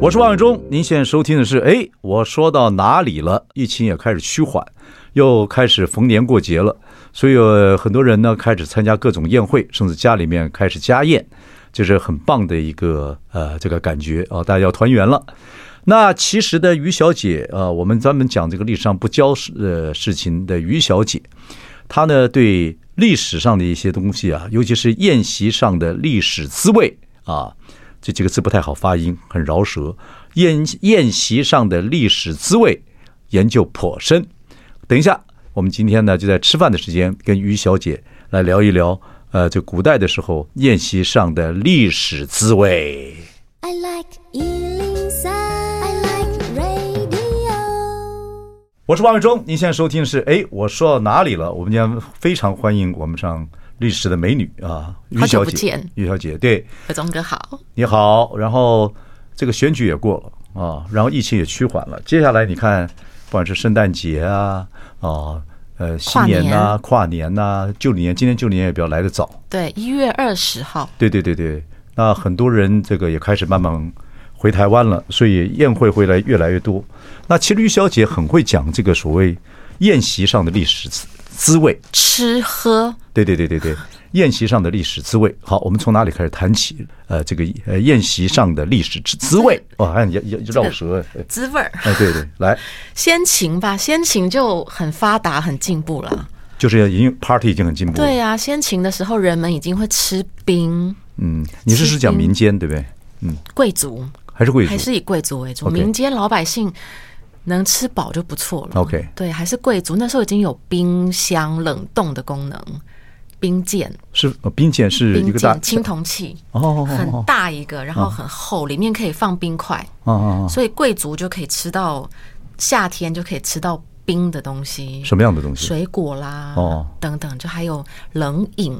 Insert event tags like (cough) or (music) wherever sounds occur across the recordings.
我是王伟忠，您现在收听的是哎，我说到哪里了？疫情也开始趋缓，又开始逢年过节了，所以有很多人呢开始参加各种宴会，甚至家里面开始家宴，就是很棒的一个呃这个感觉啊，大家要团圆了。那其实的于小姐啊，我们专门讲这个历史上不教呃事情的于小姐，她呢对历史上的一些东西啊，尤其是宴席上的历史滋味啊。这几个字不太好发音，很饶舌。宴宴席上的历史滋味研究颇深。等一下，我们今天呢就在吃饭的时间跟于小姐来聊一聊，呃，这古代的时候宴席上的历史滋味。I like 103, I like radio。我是王伟忠，您现在收听的是哎，我说到哪里了？我们将非常欢迎我们上。历史的美女啊，于小姐，于小姐，对，何忠哥好，你好。然后这个选举也过了啊，然后疫情也趋缓了。接下来你看，不管是圣诞节啊，啊，呃，新年呐、啊，跨年呐、啊，旧年，今年旧年也比较来得早，对，一月二十号，对对对对。那很多人这个也开始慢慢回台湾了，所以宴会会来越来越多。那其实于小姐很会讲这个所谓宴席上的历史词。滋味，吃喝，对对对对对，宴席上的历史滋味。好，我们从哪里开始谈起？呃，这个呃，宴席上的历史滋滋味。(laughs) 哦，还要要绕舌，滋味儿。哎，对对，来，先秦吧，先秦就很发达，很进步了。就是已经 party 已经很进步了。对呀、啊，先秦的时候，人们已经会吃冰。嗯，你是是讲民间对不对？嗯，贵族还是贵族，还是以贵族为主民间老百姓。能吃饱就不错了。OK，对，还是贵族那时候已经有冰箱冷冻的功能，冰鉴是冰鉴是一个大青铜器哦，很大一个，然后很厚，里面可以放冰块哦，所以贵族就可以吃到夏天就可以吃到冰的东西。什么样的东西？水果啦，哦，等等，就还有冷饮。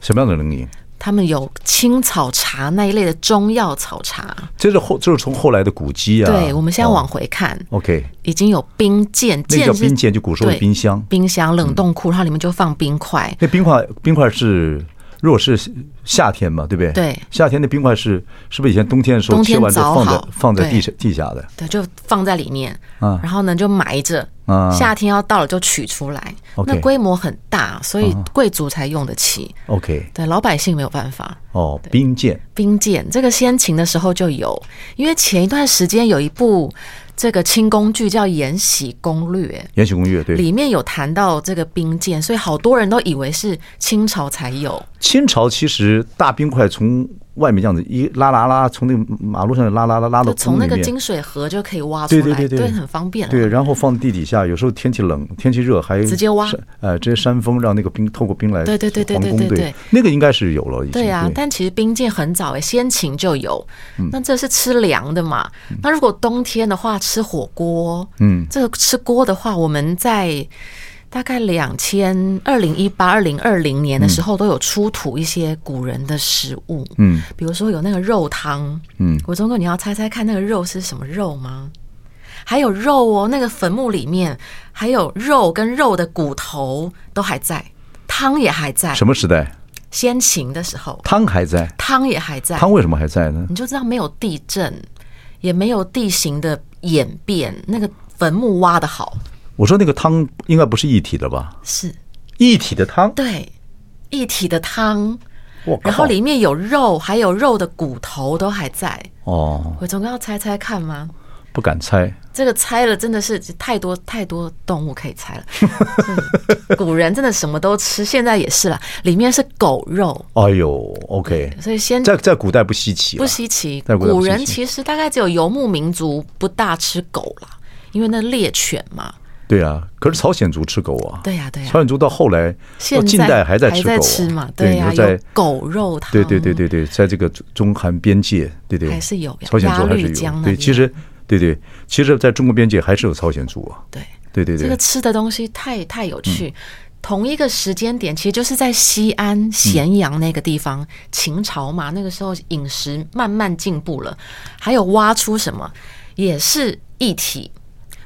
什么样的冷饮？他们有青草茶那一类的中药草茶，这是后，就是从后来的古籍啊。对，我们现在往回看，哦，OK，已经有冰鉴，那叫冰鉴，就古时候的冰箱，冰箱冷冻库，然后里面就放冰块。那冰块，冰块是。如果是夏天嘛，对不对？对，夏天的冰块是是不是以前冬天的时候切完之后放在放在地下地下的？对，就放在里面，啊，然后呢就埋着，啊，夏天要到了就取出来。那规模很大，所以贵族才用得起。OK，对，老百姓没有办法。哦，冰鉴，冰鉴这个先秦的时候就有，因为前一段时间有一部。这个清宫剧叫《延禧攻略》，《延禧攻略》对，里面有谈到这个冰鉴，所以好多人都以为是清朝才有。清朝其实大冰块从。外面这样子一拉拉拉，从那个马路上拉拉拉拉到从那个金水河就可以挖出来，对对对对，很方便。对，然后放地底下，有时候天气冷、天气热还直接挖，呃，直接山峰让那个冰透过冰来。对对对对对对对，那个应该是有了。对啊，但其实冰鉴很早诶，先秦就有。那这是吃凉的嘛？那如果冬天的话，吃火锅。嗯，这个吃锅的话，我们在。大概两千二零一八二零二零年的时候，都有出土一些古人的食物，嗯，比如说有那个肉汤，嗯，我忠哥，你要猜猜看那个肉是什么肉吗？还有肉哦，那个坟墓里面还有肉跟肉的骨头都还在，汤也还在。什么时代？先秦的时候，汤还在，汤也还在。汤为什么还在呢？你就知道没有地震，也没有地形的演变，那个坟墓挖的好。我说那个汤应该不是一体的吧？是一体的汤，对，一体的汤。然后里面有肉，还有肉的骨头都还在。哦，我总要猜猜看吗？不敢猜。这个猜了真的是太多太多动物可以猜了。(laughs) 古人真的什么都吃，现在也是了。里面是狗肉。哎呦，OK。所以先在在古代不稀奇，不稀奇。古人其实大概只有游牧民族不大吃狗了，因为那猎犬嘛。对啊，可是朝鲜族吃狗啊。对呀，对呀。朝鲜族到后来，到近代还在吃狗，还在吃嘛？对呀，在狗肉汤。对对对对对，在这个中韩边界，对对，还是有。朝鲜族还是有。对，其实对对，其实在中国边界还是有朝鲜族啊。对对对对，这个吃的东西太太有趣。嗯、同一个时间点，其实就是在西安咸阳那个地方，嗯、秦朝嘛，那个时候饮食慢慢进步了，还有挖出什么也是一体。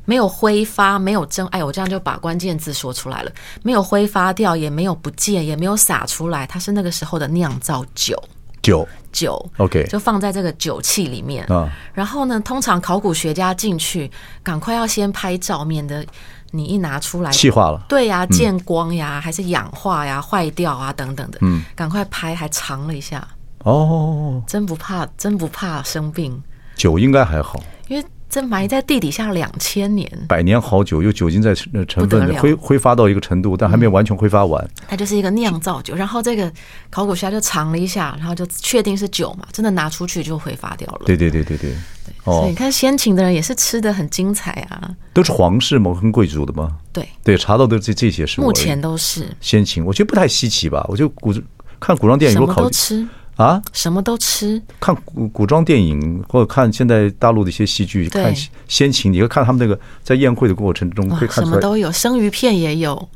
没有挥发，没有蒸，哎，我这样就把关键字说出来了。没有挥发掉，也没有不见，也没有洒出来，它是那个时候的酿造酒。酒酒，OK，就放在这个酒器里面。啊，然后呢，通常考古学家进去，赶快要先拍照，免得你一拿出来气化了。对呀，见光呀，还是氧化呀，坏掉啊，等等的。嗯，赶快拍，还尝了一下。哦，真不怕，真不怕生病。酒应该还好，因为。这埋在地底下两千年，百年好酒，有酒精在成分，挥挥发到一个程度，但还没有完全挥发完。嗯、它就是一个酿造酒，然后这个考古学家就尝了一下，然后就确定是酒嘛，真的拿出去就挥发掉了。对对对对对，对哦，所以你看先秦的人也是吃的很精彩啊，都是皇室吗？跟贵族的吗？对对，查到的这这些是目前都是先秦，我觉得不太稀奇吧？我就古看古装电影，如果考都吃。啊，什么都吃。看古古装电影或者看现在大陆的一些戏剧，看先秦，你会看他们那个在宴会的过程中会看出来，什么都有，生鱼片也有。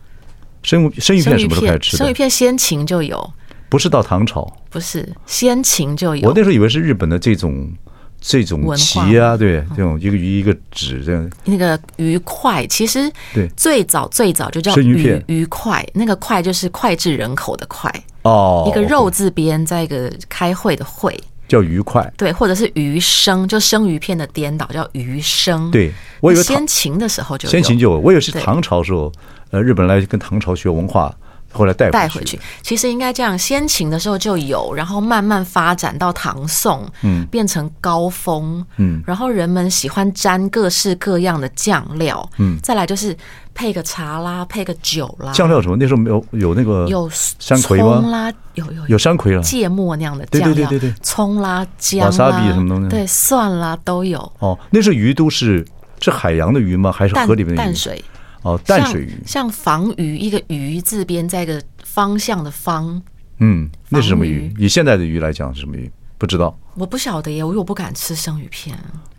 生鱼生鱼片什么都开始吃。生鱼片先秦就有，不是到唐朝，不是先秦就有。我那时候以为是日本的这种这种旗啊，对，这种一个鱼一个纸这样。那个鱼块其实对最早最早就叫生鱼片鱼块，那个块就是脍炙人口的脍。哦，一个肉字边，在一个开会的会，叫鱼块，对，或者是鱼生，就生鱼片的颠倒叫鱼生。对，我以为先秦的时候就先秦就有，我以为是唐朝时候，呃，日本来跟唐朝学文化。后来带带回去，其实应该这样：先秦的时候就有，然后慢慢发展到唐宋，嗯，变成高峰，嗯，然后人们喜欢沾各式各样的酱料，嗯，再来就是配个茶啦，配个酒啦。酱料什么？那时候没有有那个有山葵吗？啦，有有有山葵了，芥末那样的酱料，对对对对，葱啦、姜啦，什么东西？对，蒜啦都有。哦，那时候鱼都是是海洋的鱼吗？还是河里面的鱼？淡水。哦，淡水鱼像，像防鱼，一个鱼字边在一个方向的方。嗯，那是什么鱼？以现在的鱼来讲是什么鱼？不知道。我不晓得耶，我又不敢吃生鱼片。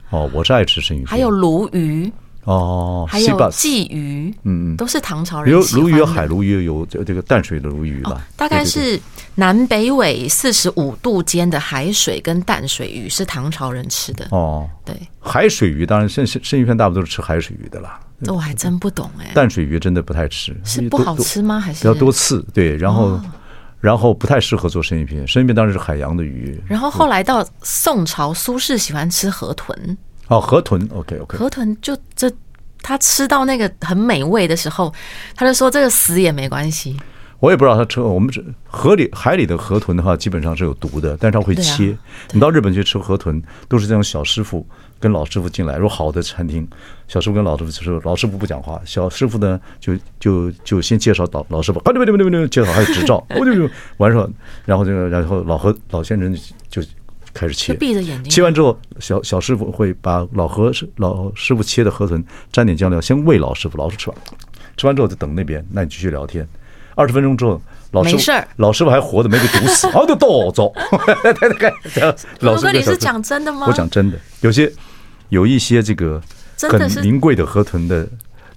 哦，我是爱吃生鱼片。还有鲈鱼。哦，还有鲫鱼。嗯嗯，都是唐朝人。比如鲈鱼有海鲈鱼，有这这个淡水的鲈鱼吧？大概是南北纬四十五度间的海水跟淡水鱼是唐朝人吃的。哦，对，海水鱼当然生生鱼片大部分都是吃海水鱼的啦。这我还真不懂哎，淡水鱼真的不太吃，是不好吃吗？还是比较多刺？对，然后然后不太适合做生鱼片，生鱼片当然是海洋的鱼。然后后来到宋朝，苏轼喜欢吃河豚。哦，河豚，OK OK，河豚就这他吃到那个很美味的时候，他就说这个死也没关系。我也不知道他吃我们这河里海里的河豚的话，基本上是有毒的，但是他会切。你到日本去吃河豚，都是这种小师傅。跟老师傅进来，如果好的餐厅，小师傅跟老师傅就是老师傅不讲话，小师傅呢就就就先介绍老老师傅，啊对对对对对，介绍还有执照，(laughs) 我就就完事儿，然后这个然后老和老先生就开始切，闭着眼睛，切完之后，小小师傅会把老和老师傅切的河豚沾点酱料，先喂老师傅，老师傅吃完，吃完之后就等那边，那你继续聊天，二十分钟之后。老师傅，老师傅还活着，没被毒死，好的倒走。(laughs) 老师哥，你是讲真的吗？我讲真的，有些有一些这个很名贵的河豚的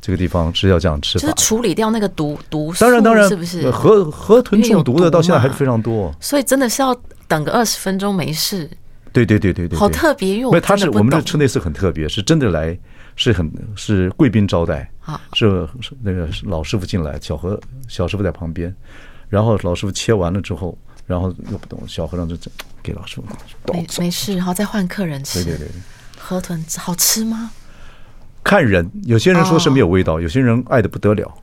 这个地方是要这样吃，就是处理掉那个毒毒素。当然当然，是不是河河豚中毒的到现在还是非常多，所以真的是要等个二十分钟没事。对对对对对，好特别，因为他是我们这吃那次很特别，是真的来，是很是贵宾招待，是那个老师傅进来，小和小师傅在旁边。然后老师傅切完了之后，然后又不懂，小和尚就给老师傅没没事，然后再换客人吃。对对对，河豚好吃吗？看人，有些人说是没有味道，有些人爱的不得了。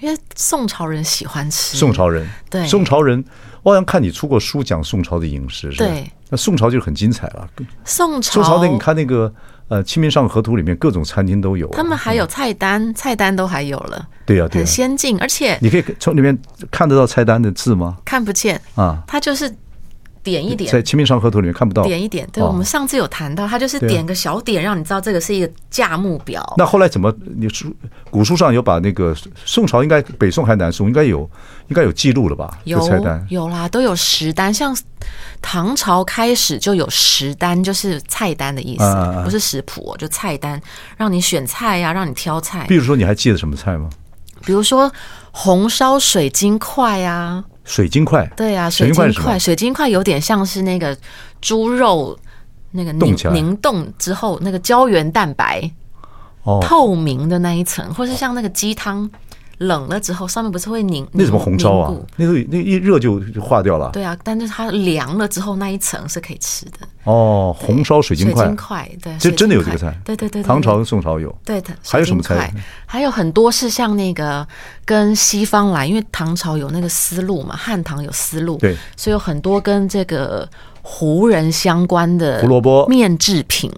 因为宋朝人喜欢吃。宋朝人对宋朝人，我好像看你出过书讲宋朝的饮食，是吧？对，那宋朝就很精彩了。宋朝，宋朝那你看那个。呃，《清明上河图》里面各种餐厅都有，他们还有菜单，菜单都还有了。对呀，对，很先进，而且你可以从里面看得到菜单的字吗？看不见啊，它就是点一点，在《清明上河图》里面看不到。点一点，对，我们上次有谈到，它就是点个小点，让你知道这个是一个价目表。那后来怎么？你书古书上有把那个宋朝应该北宋还是南宋应该有应该有记录了吧？有菜单有啦，都有食单。像唐朝开始就有食单，就是菜单的意思，不是食谱，就菜单，让你选菜呀，让你挑菜。比如说，你还记得什么菜吗？比如说红烧水晶块啊。水晶块，对啊，水晶块，水晶块有点像是那个猪肉那个凝凝冻之后那个胶原蛋白，哦，透明的那一层，或是像那个鸡汤。冷了之后，上面不是会凝？那什么红烧啊？那个那一热就就化掉了。对啊，但是它凉了之后，那一层是可以吃的。哦，红烧水晶块。水晶块，对，这真的有这个菜。对对对，唐朝跟宋朝有。对的。还有什么菜？还有很多是像那个跟西方来，因为唐朝有那个丝路嘛，汉唐有丝路，对，所以有很多跟这个胡人相关的胡萝卜面制品。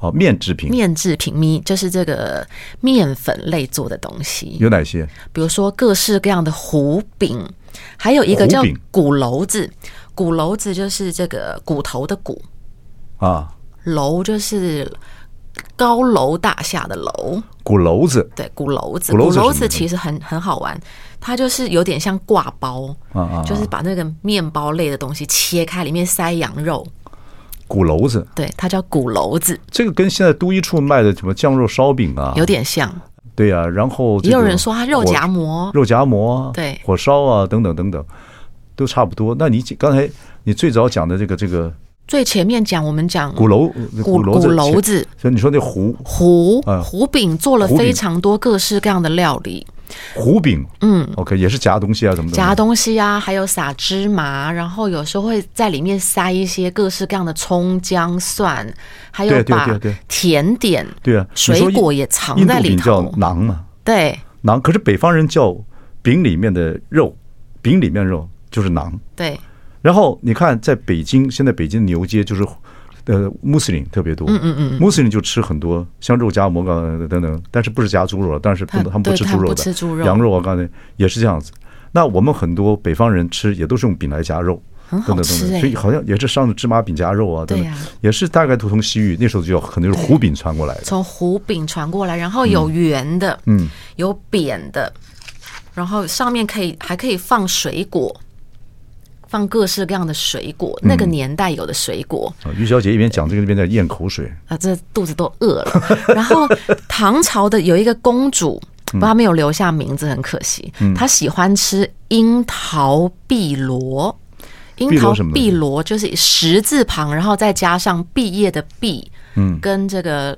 哦，面制品，面制品咪就是这个面粉类做的东西，有哪些？比如说各式各样的糊饼，还有一个叫鼓楼子，鼓楼子就是这个骨头的骨。啊，楼就是高楼大厦的楼，鼓楼子，对，鼓楼子，鼓楼子其实很很好玩，它就是有点像挂包啊啊，就是把那个面包类的东西切开，里面塞羊肉。鼓楼子，对，它叫鼓楼子。这个跟现在都一处卖的什么酱肉烧饼啊，有点像。对呀、啊，然后也有人说它肉夹馍，肉夹馍，对，火烧啊，等等等等，都差不多。那你刚才你最早讲的这个这个，最前面讲我们讲鼓楼鼓鼓楼子，所以你说那糊糊糊饼做了非常多各式各样的料理。糊饼，嗯，OK，也是夹东西啊，什么夹东西啊，还有撒芝麻，然后有时候会在里面塞一些各式各样的葱姜蒜，还有把甜点，对啊，水果也藏在里头。叫馕嘛，对，馕。可是北方人叫饼里面的肉，饼里面肉就是馕。对。然后你看，在北京，现在北京牛街就是。呃，穆斯林特别多，嗯嗯嗯，穆斯林就吃很多像肉夹馍啊等等，但是不是夹猪肉，但是不他们不吃猪肉的，羊肉啊，刚才也是这样子。那我们很多北方人吃也都是用饼来夹肉，等等等等，所以好像也是上的芝麻饼夹肉啊，等等，也是大概都从西域那时候就要可能是胡饼传过来的，从胡饼传过来，然后有圆的，嗯，有扁的，然后上面可以还可以放水果。放各式各样的水果，那个年代有的水果。嗯、于小姐一边讲这个，一边在咽口水啊，这肚子都饿了。(laughs) 然后唐朝的有一个公主，不过她没有留下名字，很可惜。嗯、她喜欢吃樱桃碧螺，樱桃碧螺就是十字旁，然后再加上毕业的毕，嗯，跟这个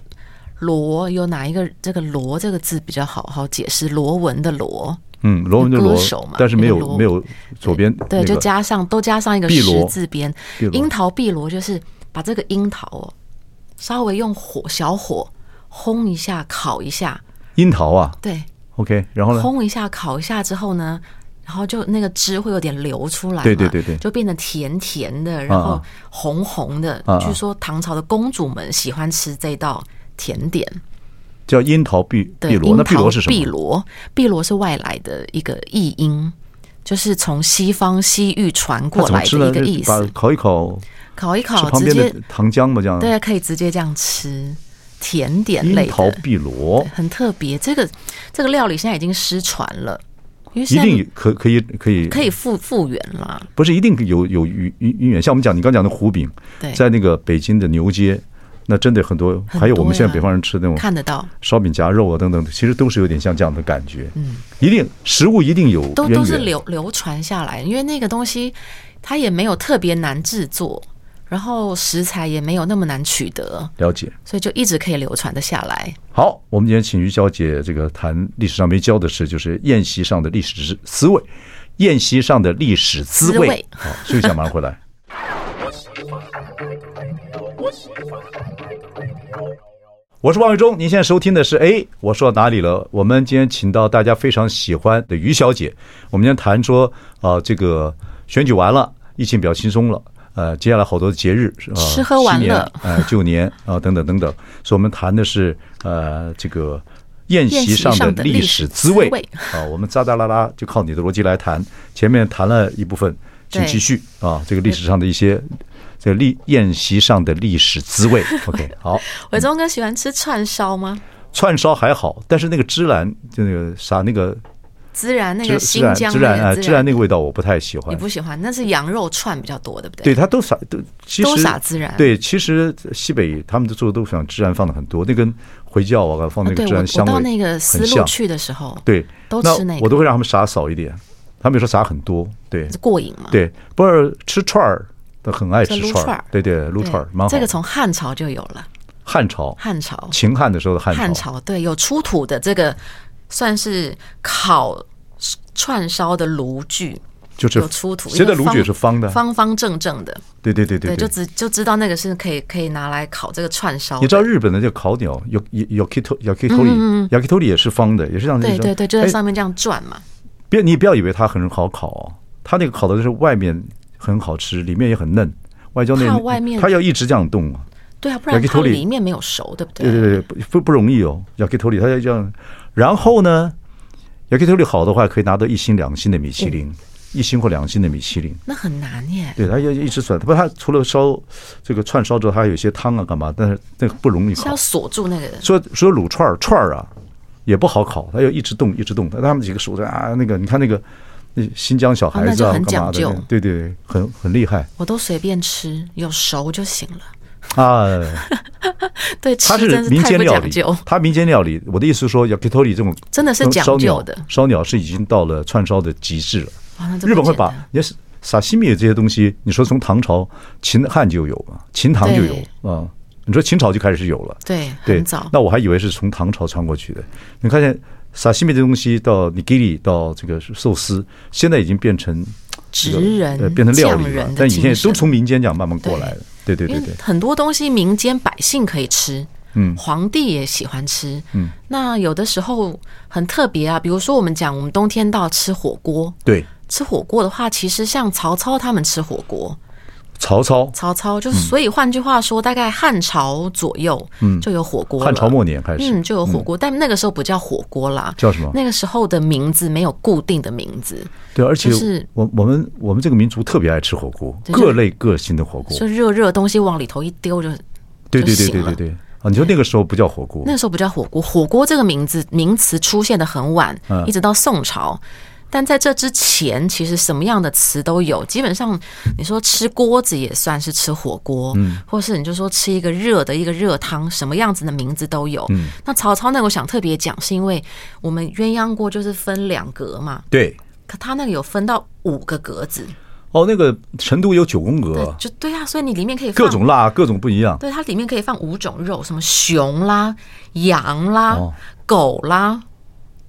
螺有哪一个这个螺这个字比较好好解释？螺纹的螺。嗯，罗文就罗，但是没有没有左边，对，就加上都加上一个十字边。樱桃碧螺就是把这个樱桃哦，稍微用火小火烘一下，烤一下。樱桃啊，对，OK，然后呢？烘一下，烤一下之后呢，然后就那个汁会有点流出来，对对对对，就变得甜甜的，然后红红的。据说唐朝的公主们喜欢吃这道甜点。叫樱桃碧碧螺，那碧螺是什么？碧螺，碧螺是外来的一个译音，就是从西方西域传过来的一个意思。烤一烤，烤一烤，直接糖浆嘛，这样对，可以直接这样吃。甜点类的樱桃碧螺很特别，这个这个料理现在已经失传了，因为一定可可以可以可以复复原了。不是一定有有源源远，像我们讲你刚讲的胡饼，在那个北京的牛街。那真的很多，还有我们现在北方人吃的那种看得到烧饼夹肉啊等等，其实都是有点像这样的感觉。嗯，一定食物一定有都都是流流传下来，因为那个东西它也没有特别难制作，然后食材也没有那么难取得，了解，所以就一直可以流传的下来。好，我们今天请于小姐这个谈历史上没教的事，就是宴席上的历史滋味，宴席上的历史滋味。好，休息一下，马上回来。(laughs) 我是王伟忠，您现在收听的是哎，我说到哪里了？我们今天请到大家非常喜欢的于小姐，我们今天谈说啊、呃，这个选举完了，疫情比较轻松了，呃，接下来好多节日，呃、吃喝玩乐，呃，旧年啊、呃，等等等等，所以我们谈的是呃，这个宴席上的历史滋味啊、呃，我们扎扎拉拉就靠你的逻辑来谈，前面谈了一部分。请继续啊，这个历史上的一些这历宴席上的历史滋味。(laughs) OK，好，伟忠哥喜欢吃串烧吗？串烧还好，但是那个芝兰就那个啥那个。孜然那个新疆孜然啊，孜然那个味道我不太喜欢。你不喜欢？那是羊肉串比较多，对不对？对，它都撒都，其实都撒孜然。对，其实西北他们做的都想孜然放的很多，那跟回教啊放那个孜然香到那个丝路去的时候，对，都吃那个。我都会让他们撒少一点，他们有时候撒很多，对，过瘾嘛。对，不是吃串儿都很爱吃串儿，对对，撸串儿蛮好。这个从汉朝就有了，汉朝，汉朝，秦汉的时候的汉汉朝，对，有出土的这个算是烤。串烧的炉具就是有出土，现在炉具也是方的，方方正正的。对对对对，就知就知道那个是可以可以拿来烤这个串烧。你知道日本的这个烤鸟有有 yakitori yakitori yakitori 也是方的，也是这样。对对对，就在上面这样转嘛。别你不要以为它很好烤哦，它那个烤的就是外面很好吃，里面也很嫩，外焦内嫩。外面它要一直这样动啊。对啊，不然它里面没有熟，对不对？对对对，不不不容易哦，yakitori 它要这样，然后呢？Yakitori 好的话，可以拿到一星、两星的米其林，嗯、一星或两星的米其林。那很难耶。对，它要一直转。不，它除了烧这个串烧之后，它还有一些汤啊，干嘛？但是那个不容易烤。是要锁住那个。说说卤串串儿啊，也不好烤，它要一直动，一直动。他们几个手在啊，那个你看那个那新疆小孩子啊，很讲究。对对，很很厉害。我都随便吃，有熟就行了。啊，(laughs) 对，它是民间料理，它民间料理。我的意思是说，yakitori 这种真的是讲究的烧鸟是已经到了串烧的极致了。日本会把你是沙西米这些东西，你说从唐朝、秦汉就有嘛，秦唐就有啊。你说秦朝就开始有了，对，很早。那我还以为是从唐朝传过去的。你看见沙西米这东西到 nigiri 到这个寿司，现在已经变成职人，变成料理了。但以前都从民间这样慢慢过来的。对对对对，很多东西民间百姓可以吃，嗯，皇帝也喜欢吃，嗯，那有的时候很特别啊，比如说我们讲，我们冬天到吃火锅，对，吃火锅的话，其实像曹操他们吃火锅。曹操，曹操就是，所以换句话说，大概汉朝左右，嗯，就有火锅。汉朝末年开始，嗯，就有火锅，但那个时候不叫火锅啦，叫什么？那个时候的名字没有固定的名字。对，而且是我我们我们这个民族特别爱吃火锅，各类各型的火锅，就热热东西往里头一丢就，对对对对对对啊！你说那个时候不叫火锅，那个时候不叫火锅，火锅这个名字名词出现的很晚，一直到宋朝。但在这之前，其实什么样的词都有。基本上，你说吃锅子也算是吃火锅，嗯，或是你就说吃一个热的一个热汤，什么样子的名字都有。嗯，那曹操那个我想特别讲，是因为我们鸳鸯锅就是分两格嘛，对，可他那个有分到五个格子。哦，那个成都有九宫格，就对啊，所以你里面可以放各种辣，各种不一样。对，它里面可以放五种肉，什么熊啦、羊啦、哦、狗啦、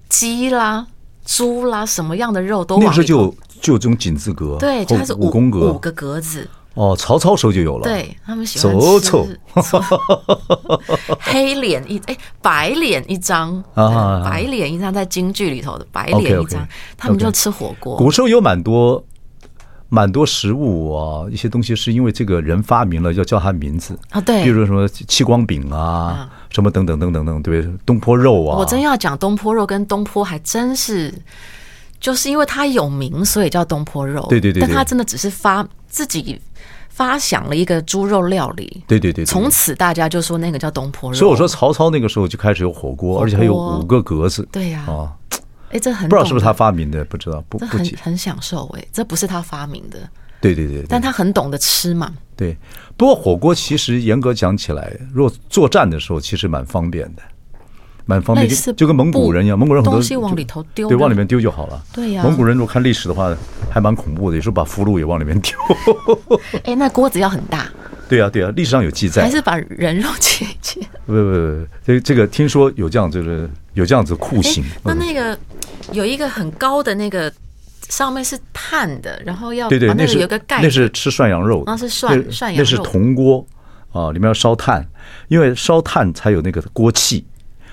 鸡啦。猪啦，什么样的肉都那时候就就这种井字格，对，它是五宫格，五个格子。哦，曹操时候就有了，对他们喜欢吃。(laughs) 黑脸一哎，白脸一张。啊，白脸一张在京剧里头的白脸一张，他们就吃火锅。古时候有蛮多蛮多食物啊，一些东西是因为这个人发明了，要叫他名字啊，对，比如说什么戚光饼啊。什么等等等等等，对，东坡肉啊！我真要讲东坡肉跟东坡，还真是，就是因为它有名，所以叫东坡肉。对对对，但它真的只是发自己发想了一个猪肉料理。对对对，从此大家就说那个叫东坡肉。所以我说曹操那个时候就开始有火锅，而且还有五个格子。对呀，啊，哎，这很不知道是不是他发明的，不知道不不很很享受哎，这不是他发明的。对对对，但他很懂得吃嘛。对，不过火锅其实严格讲起来，如果作战的时候，其实蛮方便的，蛮方便，就就跟蒙古人一样，蒙古人很多东西往里头丢，对，往里面丢就好了。对呀，蒙古人如果看历史的话，还蛮恐怖的，有时候把俘虏也往里面丢。(laughs) 哎，那锅子要很大。对啊，对啊，历史上有记载。还是把人肉切一切？不不不，这这个听说有这样，就是有这样子酷刑。那那个有一个很高的那个。上面是碳的，然后要对对，那是有个盖，那是吃涮羊肉，那是涮涮羊肉，那是铜锅啊，里面要烧炭，因为烧炭才有那个锅气，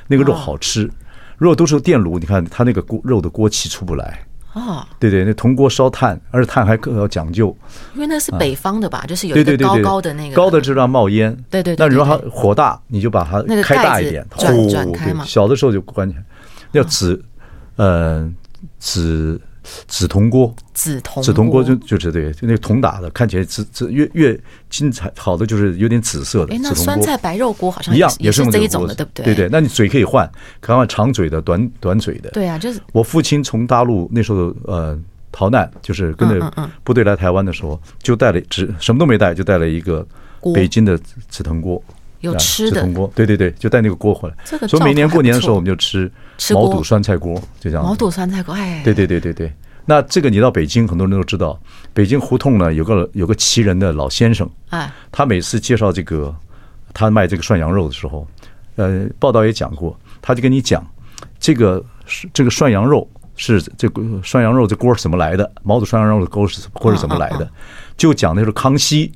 那个肉好吃。如果都是电炉，你看它那个锅肉的锅气出不来。哦。对对，那铜锅烧炭，而且炭还更要讲究，因为那是北方的吧，就是有一个高高的那个。高的就让冒烟。对对，那如果它火大，你就把它开大一点，转转开嘛。小的时候就关起来，要紫，嗯，紫。紫铜锅，紫铜紫铜锅就就是对，就那个铜打的，看起来紫紫越越精彩好的就是有点紫色的。哎，那酸菜白肉锅好像一样，也是这一种的，对不对？对对，那你嘴可以换，看看长嘴的、短短嘴的。对啊，就是我父亲从大陆那时候呃逃难，就是跟着部队来台湾的时候，就带了只什么都没带，就带了一个北京的紫藤锅。有吃的铜锅，对对对，就带那个锅回来。这个所以每年过年的时候，我们就吃毛肚酸菜锅，就这样。毛肚酸菜锅，哎，对对对对对。那这个你到北京，很多人都知道，北京胡同呢有个有个奇人的老先生，哎，他每次介绍这个他卖这个涮羊肉的时候，呃，报道也讲过，他就跟你讲这个这个涮羊肉是这个涮羊肉这锅是怎么来的，毛肚涮羊肉的锅是锅是怎么来的，就讲的是康熙，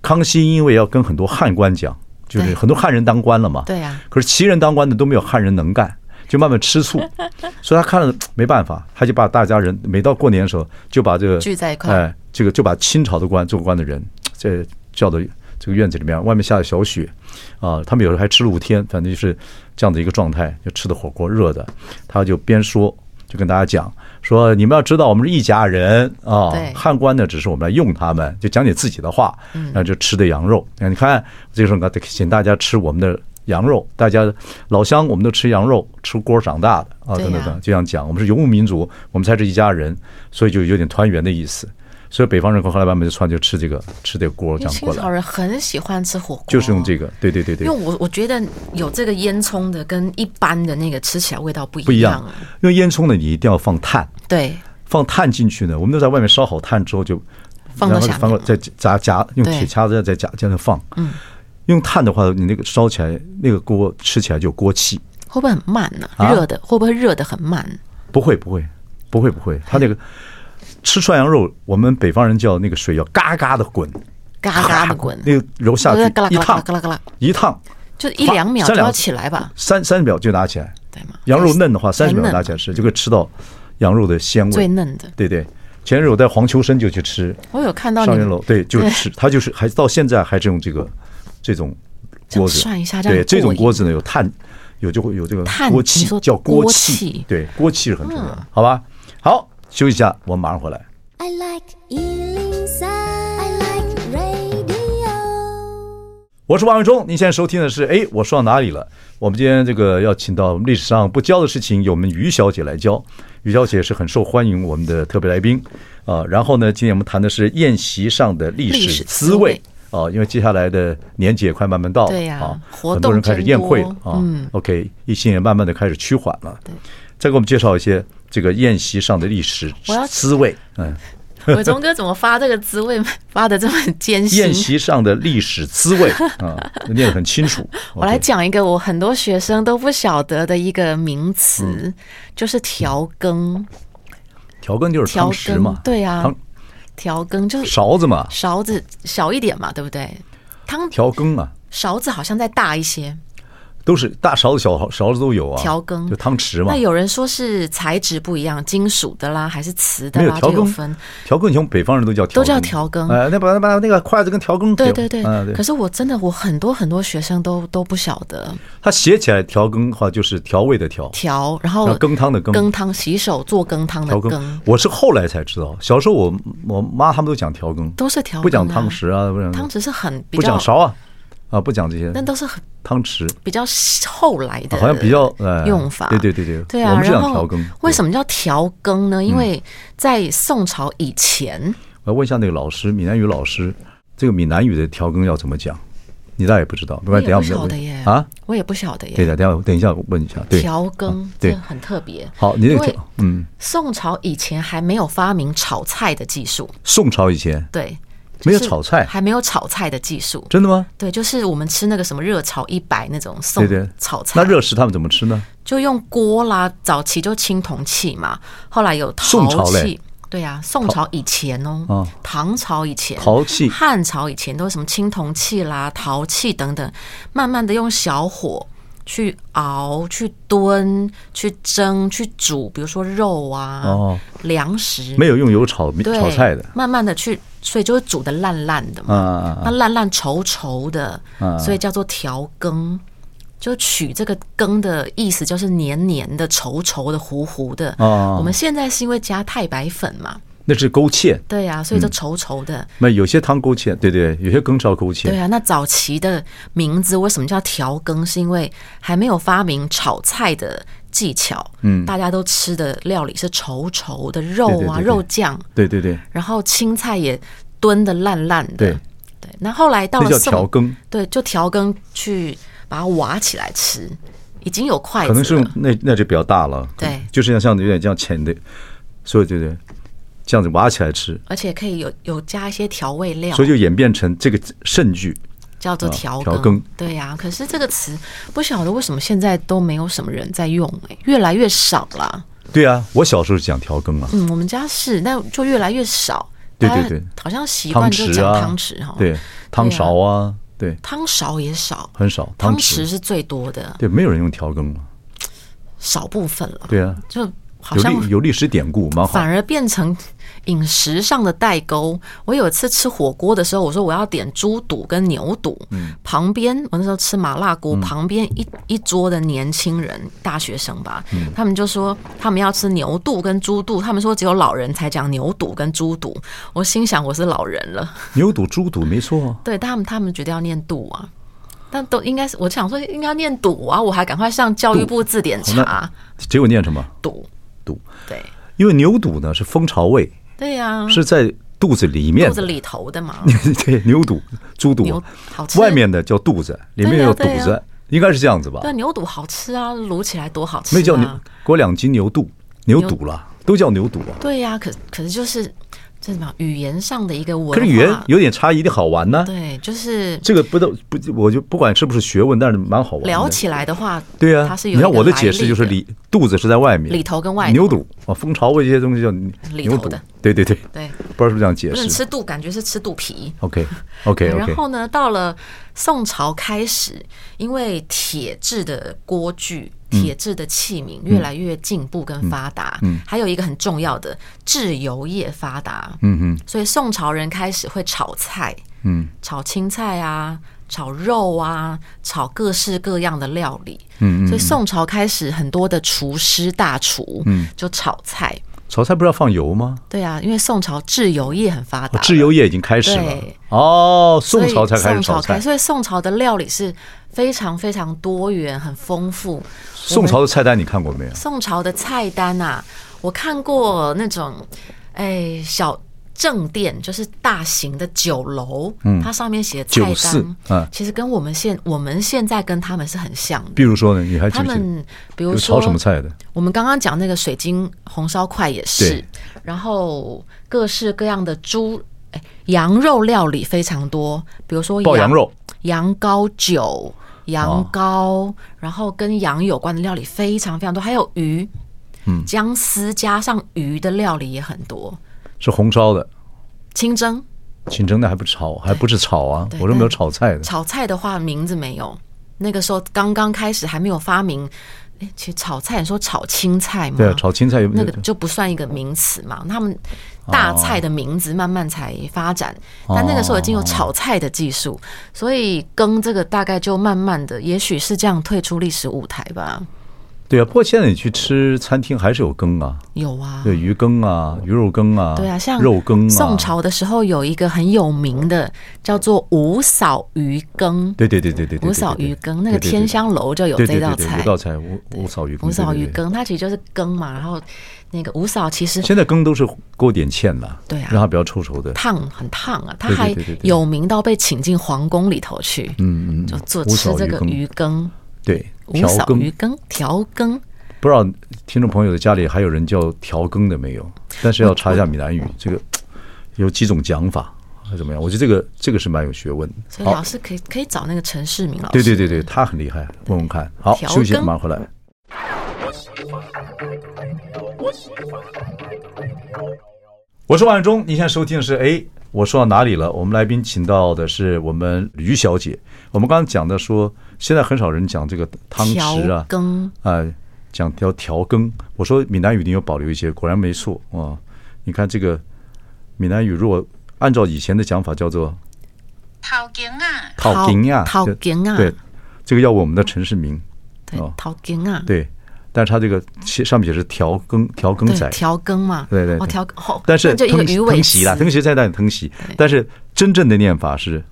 康熙因为要跟很多汉官讲。就是很多汉人当官了嘛，对呀。可是旗人当官的都没有汉人能干，就慢慢吃醋，(laughs) 所以他看了没办法，他就把大家人每到过年的时候就把这个聚在一块，哎，这个就把清朝的官做官的人，这叫到这个院子里面，外面下着小雪，啊，他们有时候还吃露天，反正就是这样的一个状态，就吃的火锅热的，他就边说就跟大家讲。说你们要知道，我们是一家人啊。汉官呢，只是我们来用他们，就讲你自己的话。然后就吃的羊肉，那你看这个时候，请大家吃我们的羊肉。大家老乡，我们都吃羊肉，吃锅长大的啊，等等等，就这样讲。我们是游牧民族，我们才是一家人，所以就有点团圆的意思。所以北方人后来慢慢就穿就吃这个吃这个锅这样过来。清朝人很喜欢吃火锅，就是用这个，对对对对。因为我我觉得有这个烟囱的跟一般的那个吃起来味道不一样。不一样，因为烟囱呢，你一定要放炭。对，放炭进去呢，我们都在外面烧好炭之后就放到下面，再夹夹用铁叉子再夹这样放。嗯，用炭的话，你那个烧起来那个锅吃起来就有锅气。会不会很慢呢？热的会不会热的很慢？不会不会不会不会，它那个。吃涮羊肉，我们北方人叫那个水要嘎嘎的滚，嘎嘎的滚，那个揉下去一烫，一烫。就一两秒就要起来吧，三三十秒就拿起来，对吗？羊肉嫩的话，三十秒拿起来吃就可以吃到羊肉的鲜味，最嫩的。对对，前日我在黄秋生就去吃，我有看到上元楼，对，就 (laughs) 吃，他就是还到现在还是用这个这种锅子。涮一下，对，这种锅子呢有碳，有就会有这个锅气，叫锅气，对，锅气是很重要的，好吧？好。休息一下，我马上回来。I like 103, I like radio。我是王伟忠，您现在收听的是哎，我说到哪里了？我们今天这个要请到历史上不教的事情，由我们于小姐来教。于小姐是很受欢迎，我们的特别来宾啊。然后呢，今天我们谈的是宴席上的历史滋味啊，因为接下来的年节也快慢慢到了，对呀，啊，很多人开始宴会了啊。OK，疫情也慢慢的开始趋缓了。对，再给我们介绍一些。这个宴席上的历史滋味，(laughs) 嗯，伟忠哥怎么发这个滋味发的这么艰辛？宴席上的历史滋味 (laughs) 啊，念得很清楚。(laughs) 我来讲一个我很多学生都不晓得的一个名词，就是调羹。调羹就是汤匙嘛，对呀，调羹就是勺子嘛，勺子小一点嘛，对不对？汤调羹啊，勺子好像再大一些。都是大勺子、小勺子都有啊。调羹就汤匙嘛。那有人说是材质不一样，金属的啦，还是瓷的啦，就有分。调羹，你像北方人都叫调羹，都叫调羹。哎，那把那把那个筷子跟调羹。对对对。可是我真的，我很多很多学生都都不晓得。他写起来调羹的话，就是调味的调。调，然后羹汤的羹。羹汤，洗手做羹汤的羹。我是后来才知道，小时候我我妈他们都讲调羹，都是调羹，不讲汤匙啊，不讲汤匙是很不讲勺啊。啊，不讲这些，那都是很汤匙，比较后来的，好像比较呃用法。对对对对，对啊。我们是讲调羹。为什么叫调羹呢？因为在宋朝以前，我要问一下那个老师，闽南语老师，这个闽南语的调羹要怎么讲？你倒也不知道，不然，等下我们晓得耶啊，我也不晓得耶。对的，等下等一下我问一下。调羹对，很特别。好，你那个嗯，宋朝以前还没有发明炒菜的技术。宋朝以前对。没有炒菜，还没有炒菜的技术，真的吗？对，就是我们吃那个什么热炒一百那种送炒菜。那热食他们怎么吃呢？就用锅啦，早期就青铜器嘛，后来有陶器。对呀，宋朝以前哦，唐朝以前陶器，汉朝以前都是什么青铜器啦、陶器等等，慢慢的用小火去熬、去炖、去蒸、去煮，比如说肉啊、粮食，没有用油炒炒菜的，慢慢的去。所以就会煮的烂烂的嘛，那烂烂稠稠的，所以叫做调羹。就取这个羹的意思，就是黏黏的、稠稠的、糊糊的。哦，我们现在是因为加太白粉嘛。那是勾芡，对呀、啊，所以就稠稠的。那、嗯、有些汤勾芡，对对，有些羹是要勾芡。对啊，那早期的名字为什么叫调羹？是因为还没有发明炒菜的技巧。嗯，大家都吃的料理是稠稠的肉啊，对对对对肉酱。对对对。然后青菜也炖的烂烂的。对对。那后来到了叫调羹，对，就调羹去把它挖起来吃，已经有筷子。可能是那那就比较大了。对，就是像像有点像浅的，所以对对。这样子挖起来吃，而且可以有有加一些调味料，所以就演变成这个盛具，叫做调调羹。对呀、啊，可是这个词不晓得为什么现在都没有什么人在用，哎，越来越少了。对啊，我小时候是讲调羹啊，嗯，我们家是，但就越来越少。对对对，好像习惯就讲汤匙哈，对，汤勺啊，对，汤勺也少，很少，汤匙。是最多的。对，没有人用调羹了，少部分了。对啊，就好像有历史典故，蛮好，反而变成。饮食上的代沟，我有一次吃火锅的时候，我说我要点猪肚跟牛肚。嗯，旁边我那时候吃麻辣锅，旁边一一桌的年轻人，大学生吧，他们就说他们要吃牛肚跟猪肚，他们说只有老人才讲牛肚跟猪肚。我心想我是老人了，牛肚猪肚没错，啊。(laughs) 对，他们他们觉得要念肚啊，但都应该是我想说应该念肚啊，我还赶快上教育部字典查，结果念什么？肚肚，对，因为牛肚呢是蜂巢胃。对呀、啊，是在肚子里面，肚子里头的嘛。(laughs) 对，牛肚、猪肚。外面的叫肚子，里面有肚子，啊啊、应该是这样子吧？对，牛肚好吃啊，卤起来多好吃、啊。没叫牛，给我两斤牛肚，牛肚了，都叫牛肚啊。对呀、啊，可可是就是。这什么语言上的一个文化？可是语言有点差异，一定好玩呢。对，就是这个不都不，我就不管是不是学问，但是蛮好玩。聊起来的话，对啊，它是有。你看我的解释就是里肚子是在外面，里头跟外头。牛肚啊，蜂巢味这些东西叫牛肚。对对对。对，不知道是不是这样解释。吃肚感觉是吃肚皮。OK OK OK。(laughs) 然后呢，到了宋朝开始，因为铁制的锅具。铁制的器皿越来越进步跟发达，嗯，还有一个很重要的制油业发达，嗯嗯，所以宋朝人开始会炒菜，嗯，炒青菜啊，炒肉啊，炒各式各样的料理，嗯，所以宋朝开始很多的厨师大厨，嗯，就炒菜，炒菜不是要放油吗？对啊，因为宋朝制油业很发达，制油业已经开始了，哦，宋朝才开始炒菜，所以宋朝的料理是非常非常多元，很丰富。宋朝的菜单你看过没有？宋朝的菜单啊，我看过那种，哎，小正店，就是大型的酒楼，嗯，它上面写的菜单，嗯，其实跟我们现我们现在跟他们是很像的。比如说呢，你还他们，比如说炒什么菜的？我们刚刚讲那个水晶红烧块也是，然后各式各样的猪，哎，羊肉料理非常多，比如说爆羊肉、羊羔酒。羊羔，哦、然后跟羊有关的料理非常非常多，还有鱼，嗯，姜丝加上鱼的料理也很多。是红烧的，清蒸，清蒸的还不炒，还不是炒啊？我都没有炒菜的。炒菜的话名字没有，那个时候刚刚开始还没有发明。哎，其实炒菜你说炒青菜嘛？对啊，炒青菜有那个就不算一个名词嘛。他们大菜的名字慢慢才发展，哦、但那个时候已经有炒菜的技术，哦、所以羹这个大概就慢慢的，也许是这样退出历史舞台吧。对啊，不过现在你去吃餐厅还是有羹啊，有啊，对鱼羹啊，鱼肉羹啊，对啊，像肉羹啊。宋朝的时候有一个很有名的叫做五嫂鱼羹，对对对对对，五嫂鱼羹那个天香楼就有这道菜，这道菜五五嫂鱼羹，五嫂鱼羹它其实就是羹嘛，然后那个五嫂其实现在羹都是勾点芡的，对啊，让它比较稠稠的，烫很烫啊，它还有名到被请进皇宫里头去，嗯嗯，就做吃这个鱼羹。对，五嫂鱼羹调羹，不知道听众朋友的家里还有人叫调羹的没有？但是要查一下闽南语，这个有几种讲法，还怎么样？我觉得这个这个是蛮有学问的。所以老师可以可以找那个陈世明老师，对对对对，他很厉害，问问看。好，休息，马上回来。我是万忠，你现在收听的是哎。我说到哪里了？我们来宾请到的是我们吕小姐。我们刚刚讲的说，现在很少人讲这个汤匙啊，羹啊，讲调调羹。我说闽南语一定有保留一些，果然没错啊。你看这个闽南语，如果按照以前的讲法，叫做讨羹啊，讨羹啊，讨羹啊，对，这个要问我们的城市名。对，讨羹啊。对，但是他这个上面写是调羹，调羹仔，调羹嘛。对对，哦，调羹。但是就一个鱼尾词啦，謄习在那里謄习，但是真正的念法是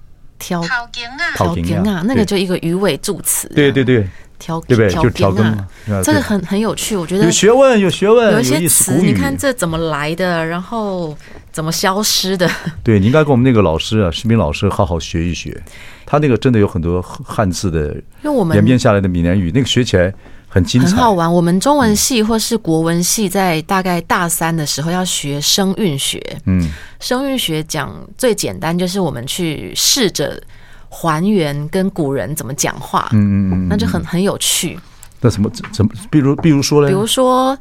调羹啊，调羹啊，那个就一个鱼尾助词。对对对。调对不对？就调羹啊，这个很很有趣，我觉得有学问，有学问，有一些词，你看这怎么来的，然后怎么消失的？对，你应该跟我们那个老师啊，石明老师好好学一学，他那个真的有很多汉字的，因为我们演变下来的闽南语，那个学起来很精彩，很好玩。我们中文系或是国文系在大概大三的时候要学声韵学，嗯，声韵学讲最简单就是我们去试着。还原跟古人怎么讲话，嗯嗯嗯，那就很很有趣。那什么怎么，比如比如说呢？比如说，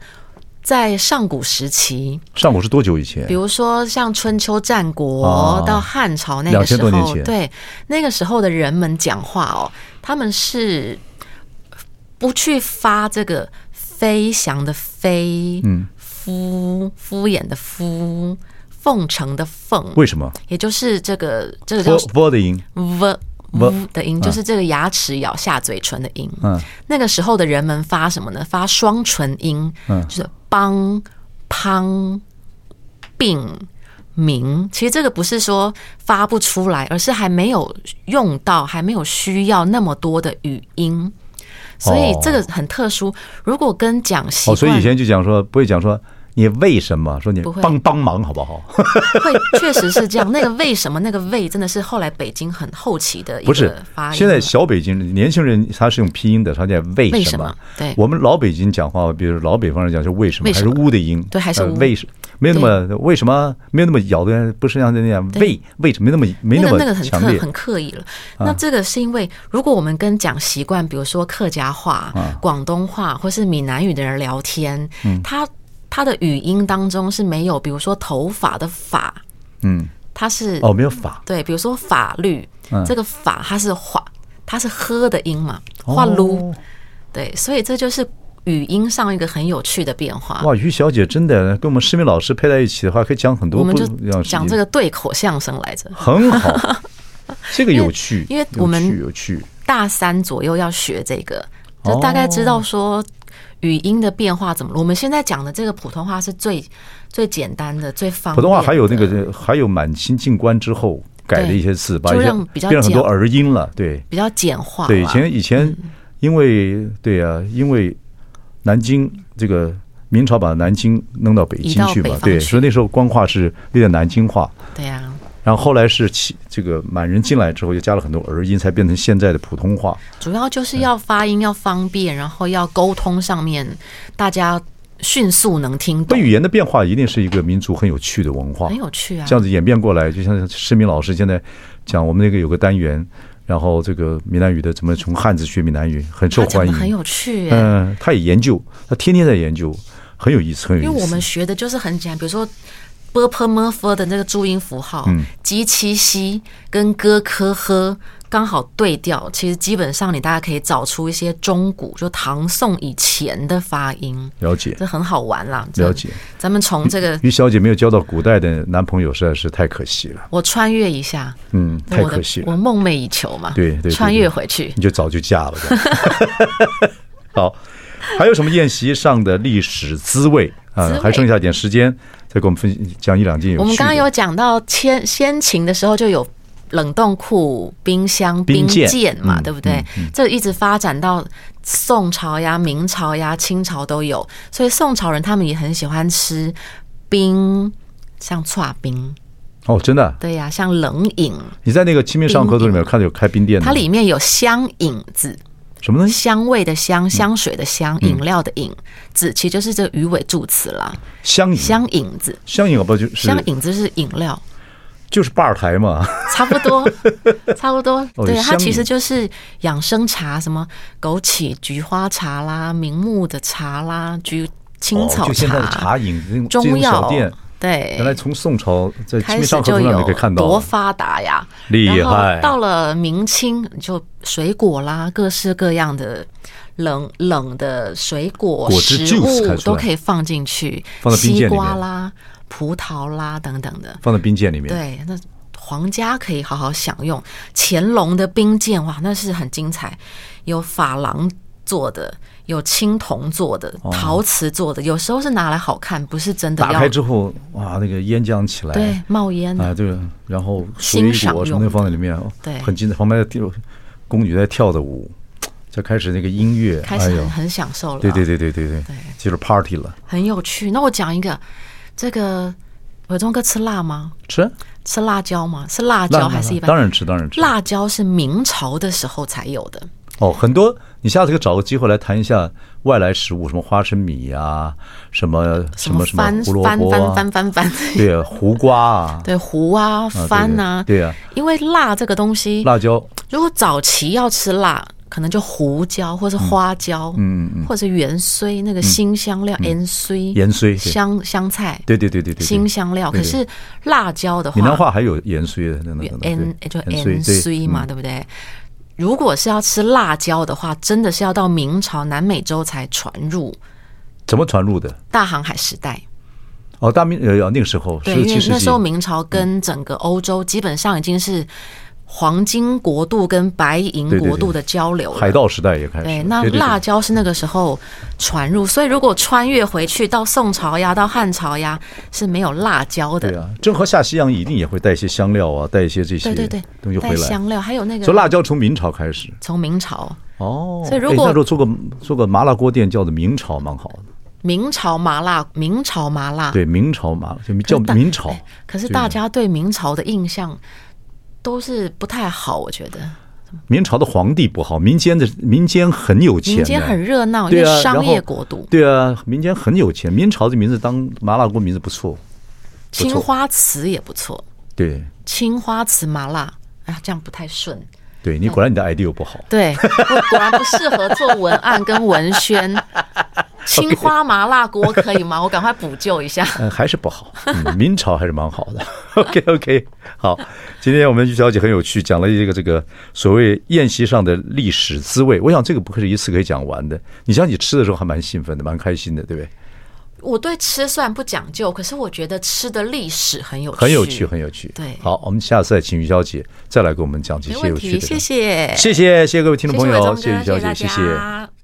在上古时期，上古是多久以前？比如说像春秋战国到汉朝那个时候，对，那个时候的人们讲话哦，他们是不去发这个飞翔的飞，嗯，敷敷衍的敷。奉承的奉，为什么？也就是这个这个叫 v 的音，v v 的音，就是这个牙齿咬下嘴唇的音。嗯，那个时候的人们发什么呢？发双唇音，嗯，就是梆、滂、并、鸣。其实这个不是说发不出来，而是还没有用到，还没有需要那么多的语音，所以这个很特殊。如果跟讲习惯，哦，所以以前就讲说不会讲说。你为什么说你帮帮忙好不好？(laughs) 会，确实是这样。那个为什么那个为真的是后来北京很后期的一个发音。现在小北京年轻人他是用拼音的，他叫为什么？对，我们老北京讲话，比如老北方人讲是为什么，还是乌的音？对，还是为什么？没有那么为什么？没有那么咬的，不是像那样为为什么没那么没那么那个很刻很刻意了。那这个是因为如果我们跟讲习惯，比如说客家话、广东话或是闽南语的人聊天，他。他的语音当中是没有，比如说头发的发，嗯，他是哦，没有法，对，比如说法律，嗯、这个法它是话，它是喝的音嘛，话撸，哦、对，所以这就是语音上一个很有趣的变化。哇，于小姐真的跟我们世明老师配在一起的话，可以讲很多，我们就讲这个对口相声来着，很好，这个有趣，(laughs) 因为我们有趣，大三左右要学这个，就大概知道说。语音的变化怎么了？我们现在讲的这个普通话是最最简单的、最方便。普通话还有那个，还有满清进关之后改的一些字，把一些变成很多儿音了。对，比较简化。对，以前以前因为对啊，因为南京这个明朝把南京弄到北京去嘛，对，所以那时候官话是有点南京话。对呀。然后后来是起这个满人进来之后，又加了很多儿音，才变成现在的普通话。主要就是要发音要方便，然后要沟通上面大家迅速能听懂。语言的变化一定是一个民族很有趣的文化，很有趣啊。这样子演变过来，就像世明老师现在讲，我们那个有个单元，然后这个闽南语的怎么从汉字学闽南语，很受欢迎，很有趣。嗯，他也研究，他天天在研究，很有意思，很有意思。因为我们学的就是很简单，比如说。b p m f 的那个注音符号，吉七西跟哥科呵刚好对调。其实基本上你大家可以找出一些中古，就唐宋以前的发音。了解，这很好玩啦。了解，咱们从这个于小姐没有交到古代的男朋友，实在是太可惜了。我穿越一下，嗯，太可惜了。我梦寐以求嘛，对对，穿越回去，你就早就嫁了。(laughs) 好，还有什么宴席上的历史滋味啊？还剩下点时间。再给我们分讲一两件。我们刚刚有讲到先先秦的时候就有冷冻库、冰箱、冰鉴嘛，对不对？这一直发展到宋朝呀、明朝呀、清朝都有。所以宋朝人他们也很喜欢吃冰，像剉冰。哦，真的？对呀，像冷饮。你在那个《清明上河图》里面有看到有开冰店的？它里面有香饮子。什么东西？香味的香，香水的香，饮料的饮，子其实就是这个鱼尾助词啦。香香饮子，香饮不就是香饮子是饮料，就是吧台嘛，差不多，(laughs) 差不多。对，它其实就是养生茶，什么枸杞、菊花茶啦，明目的茶啦，菊青草茶，就现在的茶饮中药店。对，原来从宋朝在《清明上河图》上面可以看到，多发达呀！厉害。到了明清，就水果啦，各式各样的冷冷的水果食物都可以放进去，西瓜啦、葡萄啦等等的，放在冰鉴里面。对，那皇家可以好好享用。乾隆的冰剑哇，那是很精彩，有珐琅做的，有青铜做的，陶瓷做的，有时候是拿来好看，不是真的。打开之后，哇，那个烟浆起来，对，冒烟啊，对，然后水果什么放在里面，对，很精彩。旁边的宫女在跳的舞。就开始那个音乐，开始很很享受了。对对对对对对，就是 party 了，很有趣。那我讲一个，这个伟忠哥吃辣吗？吃吃辣椒吗？是辣椒还是一般？当然吃，当然吃。辣椒是明朝的时候才有的。哦，很多。你下次可以找个机会来谈一下外来食物，什么花生米啊，什么什么什么胡萝卜啊，翻翻翻翻，对啊，胡瓜啊，(laughs) 对胡啊，番啊，对啊。因为辣这个东西，辣椒，如果早期要吃辣。可能就胡椒，或是花椒，嗯嗯，或者是芫荽那个新香料，芫荽，芫荽，香香菜，对对对对对，新香料。可是辣椒的话，闽南话还有芫荽的那种，芫就芫荽嘛，对不对？如果是要吃辣椒的话，真的是要到明朝南美洲才传入。怎么传入的？大航海时代。哦，大明呃那个时候，对，因为那时候明朝跟整个欧洲基本上已经是。黄金国度跟白银国度的交流，海盗时代也开始。对，那辣椒是那个时候传入，所以如果穿越回去到宋朝呀，到汉朝呀，是没有辣椒的。对啊，郑和下西洋一定也会带一些香料啊，带一些这些对对对东西回来。香料还有那个，说辣椒从明朝开始，从明朝哦。所以如果那时候做个做个麻辣锅店，叫做明朝，蛮好的。明朝麻辣，明朝麻辣，对，明朝麻辣就叫明朝。可是大家对明朝的印象。都是不太好，我觉得。明朝的皇帝不好，民间的民间很有钱，民间很热闹，因为商业国度。对啊，民间很有钱。明朝的名字当麻辣锅名字不错，青花瓷也不错。对，青花瓷麻辣，哎呀，这样不太顺。对，你果然你的 idea 不好。对，我果然不适合做文案跟文宣。青花麻辣锅可以吗？我赶快补救一下。嗯，还是不好。嗯，明朝还是蛮好的。(laughs) OK OK，好，今天我们于小姐很有趣，讲了一个这个所谓宴席上的历史滋味。我想这个不是一次可以讲完的。你想你吃的时候还蛮兴奋的，蛮开心的，对不对？我对吃虽然不讲究，可是我觉得吃的历史很有趣，很有趣，很有趣。对，好，我们下次再请于小姐再来给我们讲这些有趣的。谢谢，谢谢，谢谢各位听众朋友，谢谢于小姐，谢谢。